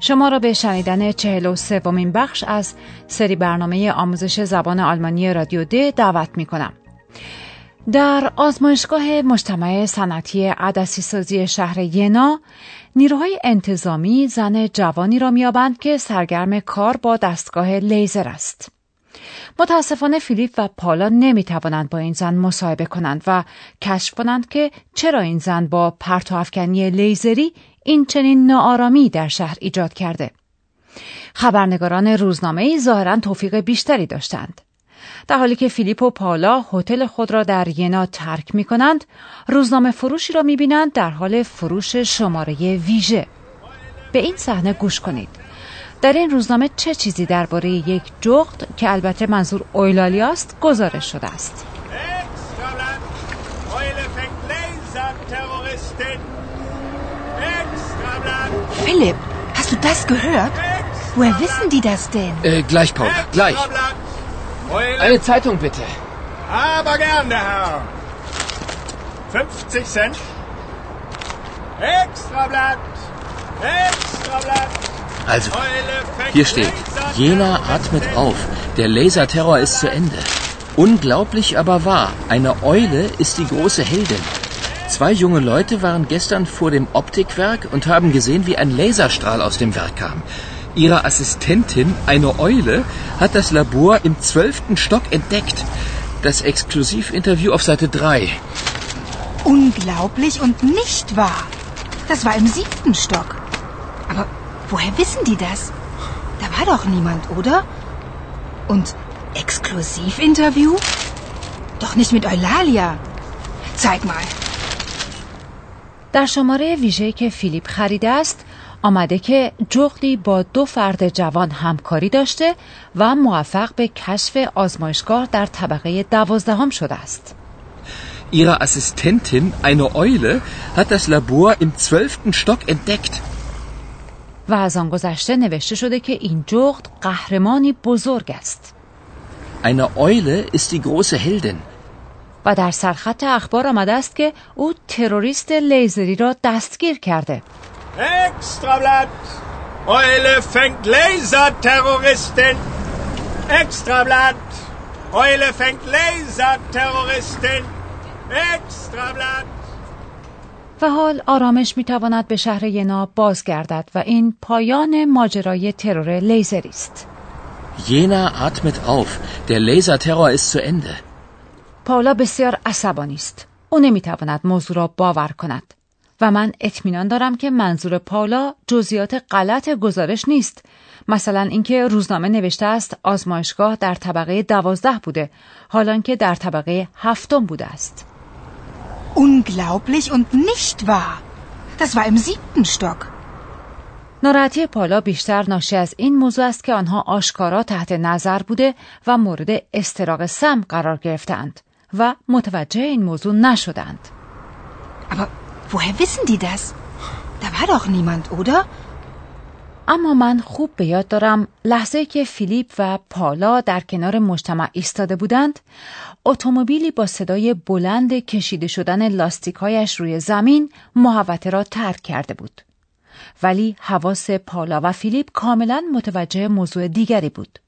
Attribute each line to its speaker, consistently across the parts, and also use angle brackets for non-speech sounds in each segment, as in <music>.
Speaker 1: شما را به شنیدن چهل و سومین بخش از سری برنامه آموزش زبان آلمانی رادیو د دعوت می کنم. در آزمایشگاه مجتمع صنعتی عدسی سازی شهر ینا نیروهای انتظامی زن جوانی را میابند که سرگرم کار با دستگاه لیزر است. متاسفانه فیلیپ و پالا نمی توانند با این زن مصاحبه کنند و کشف کنند که چرا این زن با پرتو افکنی لیزری این چنین ناآرامی در شهر ایجاد کرده. خبرنگاران روزنامه ای ظاهرا توفیق بیشتری داشتند. در حالی که فیلیپ و پالا هتل خود را در ینا ترک می کنند، روزنامه فروشی را می بینند در حال فروش شماره ویژه. به این صحنه گوش کنید. در این روزنامه چه چیزی درباره یک جغد که البته منظور اویلالیاست گزارش شده است.
Speaker 2: Philipp, hast du das gehört? Woher wissen die das denn?
Speaker 3: Äh, gleich, Paul, gleich. Eine Zeitung bitte.
Speaker 4: Aber gerne, Herr. 50 Cent. Extrablatt. Extrablatt.
Speaker 3: Also, hier steht, Jena atmet auf. Der Laserterror ist zu Ende. Unglaublich aber wahr. Eine Eule ist die große Heldin. Zwei junge Leute waren gestern vor dem Optikwerk und haben gesehen, wie ein Laserstrahl aus dem Werk kam. Ihre Assistentin, eine Eule, hat das Labor im zwölften Stock entdeckt. Das Exklusivinterview auf Seite 3.
Speaker 2: Unglaublich und nicht wahr. Das war im siebten Stock. Aber woher wissen die das? Da war doch niemand, oder? Und Exklusivinterview? Doch nicht mit Eulalia. Zeig mal.
Speaker 1: در شماره ویژه که فیلیپ خریده است آمده که جغدی با دو فرد جوان همکاری داشته و موفق به کشف آزمایشگاه در طبقه دوازدهم شده است.
Speaker 3: Ihre Assistentin, eine Eule, hat das Labor im zwölften Stock entdeckt.
Speaker 1: و از آن گذشته نوشته شده که این جغد قهرمانی بزرگ است.
Speaker 3: Eine Eule ist die große Heldin.
Speaker 1: و در سرخط اخبار آمده است که او تروریست لیزری را دستگیر کرده
Speaker 4: لیزر تروریستن لیزر تروریستن
Speaker 1: و حال آرامش می تواند به شهر ینا بازگردد و این پایان ماجرای ترور لیزری است.
Speaker 3: ینا اتمت آف. در لیزر ترور است زو انده.
Speaker 1: پاولا بسیار عصبانی است. او نمی‌تواند موضوع را باور کند و من اطمینان دارم که منظور پاولا جزئیات غلط گزارش نیست. مثلا اینکه روزنامه نوشته است آزمایشگاه در طبقه دوازده بوده حالان که در طبقه هفتم بوده است.
Speaker 2: Unglaublich und nicht wahr. Das war im siebten Stock.
Speaker 1: ناراحتی پالا بیشتر ناشی از این موضوع است که آنها آشکارا تحت نظر بوده و مورد استراق سم قرار گرفتند و متوجه این موضوع نشدند.
Speaker 2: Aber woher wissen die das? Da war doch niemand, oder?
Speaker 1: اما من خوب به یاد دارم لحظه که فیلیپ و پالا در کنار مجتمع ایستاده بودند اتومبیلی با صدای بلند کشیده شدن لاستیکهایش روی زمین محوطه را ترک کرده بود ولی حواس پالا و فیلیپ کاملا متوجه موضوع دیگری بود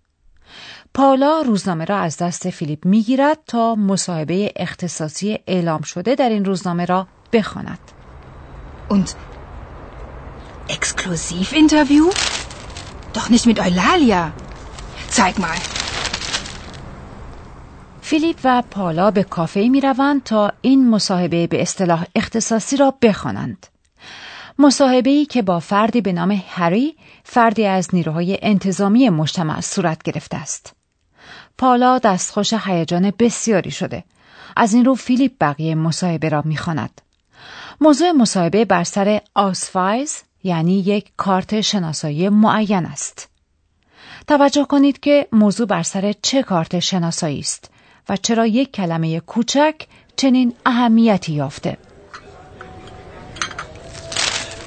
Speaker 1: پالا روزنامه را از دست فیلیپ می‌گیرد تا مصاحبه اختصاصی اعلام شده در این روزنامه را بخواند.
Speaker 2: Und Exklusivinterview? Doch nicht mit Eulalia. Zeig mal.
Speaker 1: فیلیپ و پالا به کافه می روند تا این مصاحبه به اصطلاح اختصاصی را بخوانند. مصاحبه که با فردی به نام هری فردی از نیروهای انتظامی مجتمع صورت گرفته است. پالا دستخوش هیجان بسیاری شده. از این رو فیلیپ بقیه مصاحبه را می‌خواند. موضوع مصاحبه بر سر آسفایز یعنی یک کارت شناسایی معین است. توجه کنید که موضوع بر سر چه کارت شناسایی است و چرا یک کلمه کوچک چنین اهمیتی یافته.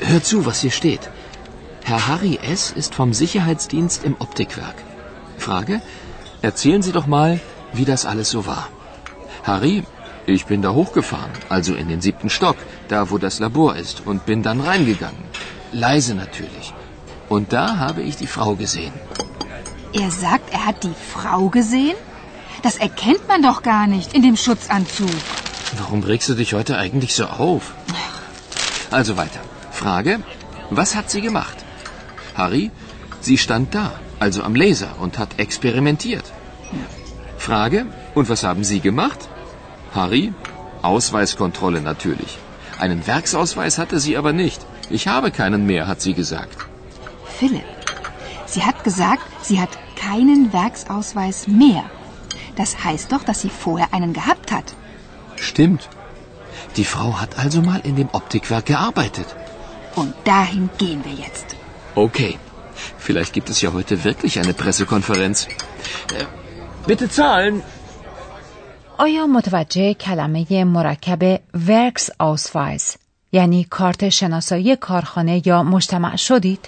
Speaker 3: Hört zu, was hier steht. Herr Harry S. ist vom Sicherheitsdienst im Optikwerk. Frage? Erzählen Sie doch mal, wie das alles so war. Harry, ich bin da hochgefahren, also in den siebten Stock, da wo das Labor ist, und bin dann reingegangen. Leise natürlich. Und da habe ich die Frau gesehen.
Speaker 2: Er sagt, er hat die Frau gesehen? Das erkennt man doch gar nicht in dem Schutzanzug.
Speaker 3: Warum regst du dich heute eigentlich so auf? Also weiter. Frage, was hat sie gemacht? Harry, sie stand da, also am Laser, und hat experimentiert. Frage, und was haben Sie gemacht? Harry, Ausweiskontrolle natürlich. Einen Werksausweis hatte sie aber nicht. Ich habe keinen mehr, hat sie gesagt.
Speaker 2: Philipp, sie hat gesagt, sie hat keinen Werksausweis mehr. Das heißt doch, dass sie vorher einen gehabt hat.
Speaker 3: Stimmt. Die Frau hat also mal in dem Optikwerk gearbeitet.
Speaker 2: Und dahin gehen wir jetzt.
Speaker 3: Okay. Vielleicht gibt es ja heute wirklich eine Pressekonferenz. Äh, bitte zahlen.
Speaker 1: آیا متوجه کلمه مرکب ورکس آسوایز یعنی کارت شناسایی کارخانه یا مجتمع شدید؟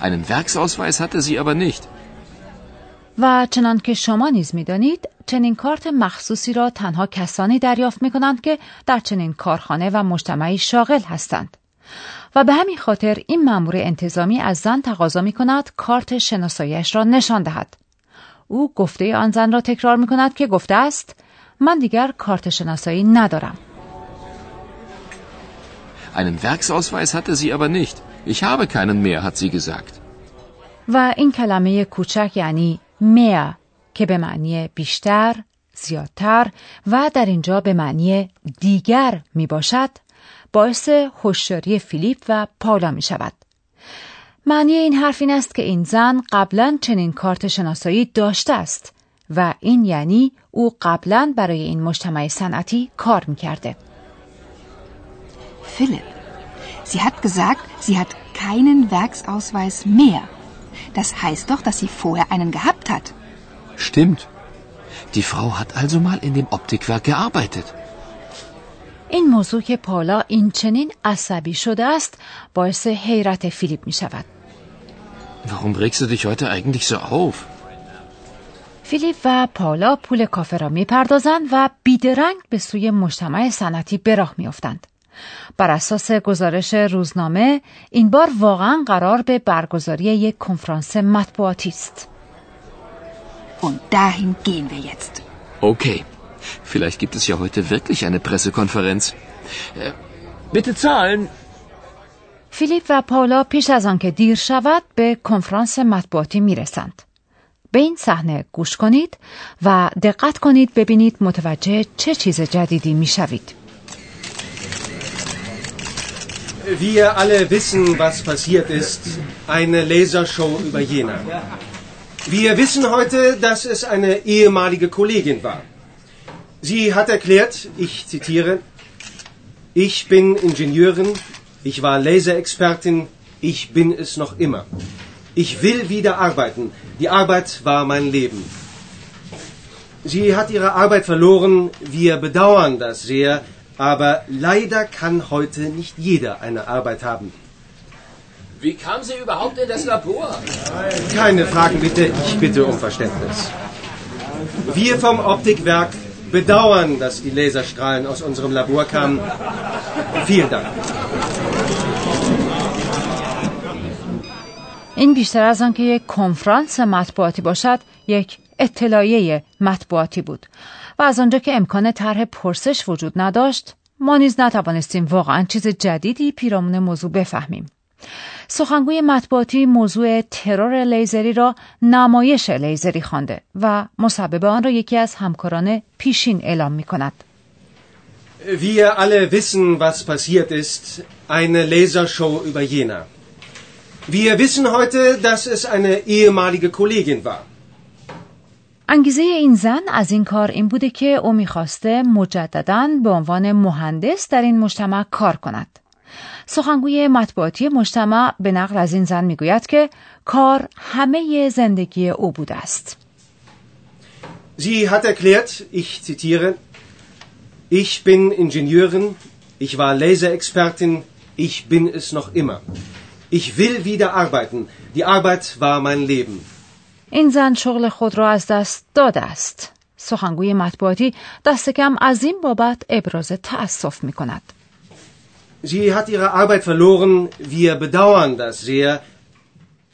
Speaker 3: Einen Werksausweis hatte sie aber nicht.
Speaker 1: و چنان که شما نیز می‌دانید چنین کارت مخصوصی را تنها کسانی دریافت می کنند که در چنین کارخانه و مجتمعی شاغل هستند و به همین خاطر این مأمور انتظامی از زن تقاضا می کند کارت شناساییش را نشان دهد او گفته آن زن را تکرار می کند که گفته است من دیگر کارت شناسایی ندارم
Speaker 3: Einen Werksausweis hatte sie aber nicht. Ich habe keinen mehr, hat sie gesagt.
Speaker 1: و این کلمه کوچک یعنی mehr که به معنی بیشتر، زیادتر و در اینجا به معنی دیگر می باشد باعث هوشیاری فیلیپ و پاولا می شود. معنی این حرف این است که این زن قبلا چنین کارت شناسایی داشته است و این یعنی او قبلا برای این مجتمع صنعتی کار می کرده.
Speaker 2: Philipp, sie hat gesagt, sie hat keinen Werksausweis mehr. Das heißt doch, dass sie vorher einen gehabt hat.
Speaker 3: Stimmt. Die Frau hat also mal in dem Optikwerk gearbeitet.
Speaker 1: این موضوع که پالا این چنین عصبی شده است باعث حیرت فیلیپ می شود.
Speaker 3: Warum regst du dich heute eigentlich so auf?
Speaker 1: فیلیپ و پالا پول کافه را می پردازند و بیدرنگ به سوی مجتمع صنعتی به راه می افتند. بر اساس گزارش روزنامه این بار واقعا قرار به برگزاری یک کنفرانس مطبوعاتی است.
Speaker 2: Und dahin gehen wir jetzt.
Speaker 3: Okay. Vielleicht gibt es ja heute wirklich eine Pressekonferenz. Äh, bitte zahlen.
Speaker 1: فیلیپ و پاولا پیش از آنکه دیر شود به کنفرانس مطبوعاتی می رسند. به این صحنه گوش کنید و دقت کنید ببینید متوجه چه چیز جدیدی می شوید.
Speaker 5: Wir alle wissen, was passiert ist. Eine Lasershow über Jena. Wir wissen heute, dass es eine ehemalige Kollegin war. Sie hat erklärt, ich zitiere, ich bin Ingenieurin, ich war Laserexpertin, ich bin es noch immer. Ich will wieder arbeiten. Die Arbeit war mein Leben. Sie hat ihre Arbeit verloren, wir bedauern das sehr, aber leider kann heute nicht jeder eine Arbeit haben.
Speaker 3: Wie kam sie überhaupt in das Labor?
Speaker 5: Keine Fragen bitte, ich bitte um Verständnis. Wir vom Optikwerk bedauern, dass die Laserstrahlen aus unserem Labor kamen. Vielen Dank.
Speaker 1: این بیشتر از آنکه یک کنفرانس مطبوعاتی باشد یک اطلاعیه مطبوعاتی بود و از آنجا که امکان طرح پرسش وجود نداشت ما نیز نتوانستیم واقعا چیز جدیدی پیرامون موضوع بفهمیم سخنگوی مطبوعاتی موضوع ترور لیزری را نمایش لیزری خوانده و مسبب آن را یکی از همکاران پیشین اعلام می کند.
Speaker 5: Wir alle wissen, was passiert ist. Eine Lasershow über Jena. Wir wissen heute, dass es eine ehemalige Kollegin war.
Speaker 1: انگیزه این زن از این کار این بوده که او می‌خواسته مجددا به عنوان مهندس در این مجتمع کار کند سخنگوی مطبوعاتی مجتمع به نقل از این زن می‌گوید که کار همه زندگی او بوده است.
Speaker 5: Sie hat erklärt, ich zitiere, ich bin Ingenieurin, ich war Laserexpertin, ich bin es noch immer. Ich will wieder arbeiten. Die Arbeit war mein Leben.
Speaker 1: این زن شغل خود را از دست داده است. سخنگوی مطبوعاتی دست کم از این بابت ابراز تأسف می کند.
Speaker 5: Sie hat ihre Arbeit verloren. Wir bedauern das sehr.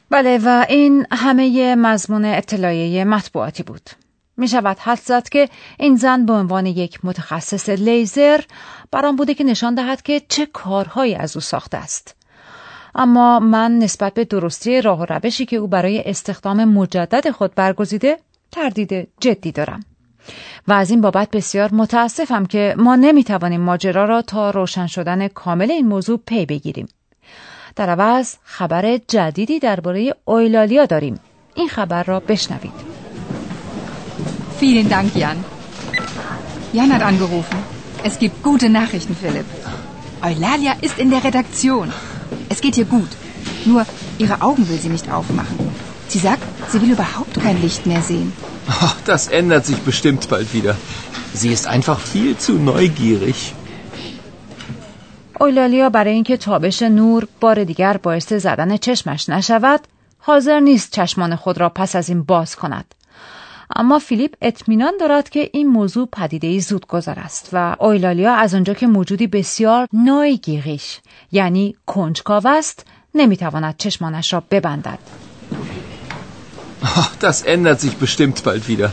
Speaker 1: بله و این همه مضمون اطلاعیه مطبوعاتی بود. می شود حد زد که این زن به عنوان یک متخصص لیزر برام بوده که نشان دهد که چه کارهایی از او ساخته است. اما من نسبت به درستی راه و روشی که او برای استخدام مجدد خود برگزیده تردید جدی دارم. و از این بابت بسیار متاسفم که ما نمی‌توانیم ماجرا را تا روشن شدن کامل این موضوع پی بگیریم. در عوض خبر جدیدی درباره اویلالیا داریم. این خبر را بشنوید.
Speaker 2: Vielen Dank, Jan. Jan hat angerufen. Es gibt gute Nachrichten, Philipp. Eulalia ist in der Redaktion. Es geht ihr gut. Nur ihre Augen will sie nicht aufmachen. Sie sagt, sie will überhaupt kein Licht mehr sehen.
Speaker 3: Ach, das ändert sich bestimmt bald wieder. Sie ist einfach viel zu neugierig.
Speaker 1: اویلالیا برای اینکه تابش نور بار دیگر باعث زدن چشمش نشود حاضر نیست چشمان خود را پس از این باز کند اما فیلیپ اطمینان دارد که این موضوع پدیده زود گذر است و اویلالیا از آنجا که موجودی بسیار نایگیریش یعنی کنجکاو است نمی‌تواند چشمانش را ببندد <laughs>
Speaker 3: das ändert sich bestimmt bald wieder.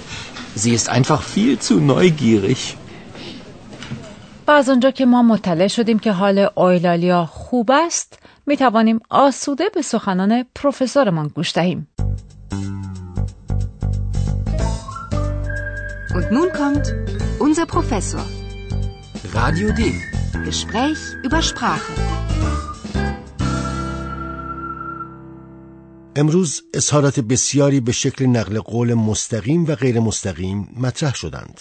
Speaker 3: Sie ist einfach viel zu neugierig.
Speaker 1: و از آنجا که ما مطلع شدیم که حال اویلالیا خوب است می توانیم آسوده به سخنان پروفسورمان گوش دهیم.
Speaker 2: Und nun kommt unser Professor.
Speaker 3: Radio D.
Speaker 2: Gespräch über Sprache.
Speaker 6: امروز اظهارات بسیاری به شکل نقل قول مستقیم و غیر مستقیم مطرح شدند.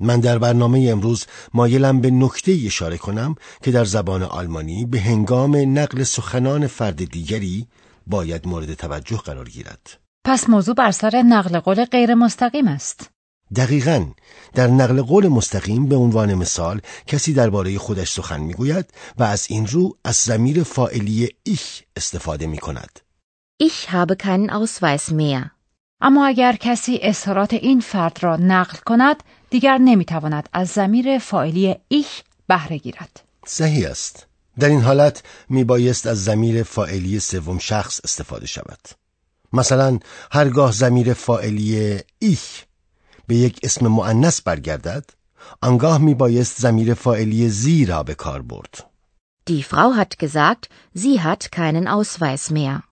Speaker 6: من در برنامه امروز مایلم به نکته اشاره کنم که در زبان آلمانی به هنگام نقل سخنان فرد دیگری باید مورد توجه قرار گیرد.
Speaker 1: پس موضوع بر سر نقل قول غیر مستقیم است.
Speaker 6: دقیقا در نقل قول مستقیم به عنوان مثال کسی درباره خودش سخن می‌گوید و از این رو از زمیر فائلی ایش استفاده می کند.
Speaker 7: Ich habe keinen Ausweis mehr.
Speaker 1: اما اگر کسی اظهارات این فرد را نقل کند دیگر نمی‌تواند از زمیر فاعلی ایش بهره گیرد.
Speaker 6: صحیح است. در این حالت می بایست از زمیر فائلی سوم شخص استفاده شود. مثلا هرگاه زمیر فائلی ایش به یک اسم معنس برگردد آنگاه می بایست زمیر فائلی زی را به کار برد.
Speaker 7: Die Frau hat gesagt, sie hat keinen Ausweis mehr.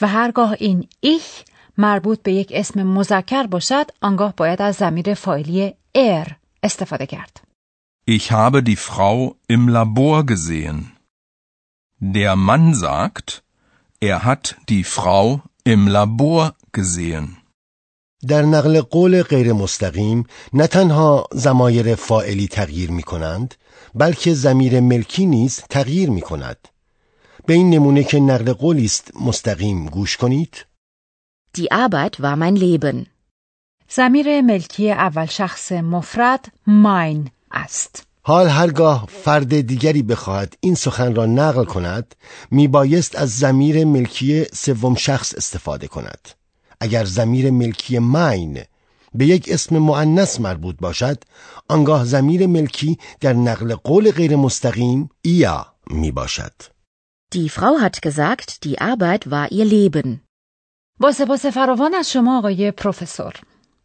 Speaker 1: و هرگاه این ایش مربوط به یک اسم مذکر باشد آنگاه باید از زمیر فاعلی er استفاده کرد.
Speaker 8: Ich habe die Frau im Labor gesehen. Der Mann sagt, er hat die Frau im Labor gesehen.
Speaker 6: در نقل قول غیر مستقیم نه تنها زمایر فائلی تغییر می کنند بلکه زمیر ملکی نیز تغییر می کند. به این نمونه که نقل قولی است مستقیم گوش کنید.
Speaker 7: Die Arbeit war mein Leben.
Speaker 1: زمیر ملکی اول شخص مفرد ماین است.
Speaker 6: حال هرگاه فرد دیگری بخواهد این سخن را نقل کند می بایست از زمیر ملکی سوم شخص استفاده کند. اگر زمیر ملکی ماین به یک اسم معنس مربوط باشد آنگاه زمیر ملکی در نقل قول غیر مستقیم ایا می باشد.
Speaker 7: Die Frau hat gesagt, die Arbeit war ihr Leben.
Speaker 1: با سپاس فراوان از شما آقای پروفسور.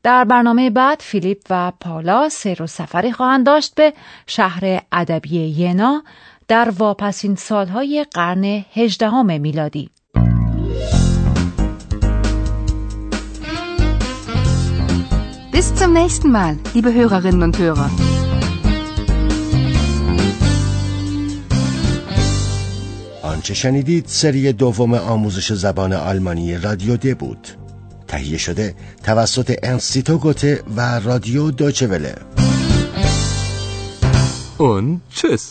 Speaker 1: در برنامه بعد فیلیپ و پالا سیر و سفری خواهند داشت به شهر ادبی ینا در واپسین سالهای قرن هجدهم میلادی.
Speaker 2: Bis zum nächsten Mal, liebe Hörerinnen und Hörer.
Speaker 6: آنچه شنیدید سری دوم آموزش زبان آلمانی رادیو د بود. تهیه شده توسط انستیتو گوته و رادیو دوچه وله.
Speaker 3: Und tschüss.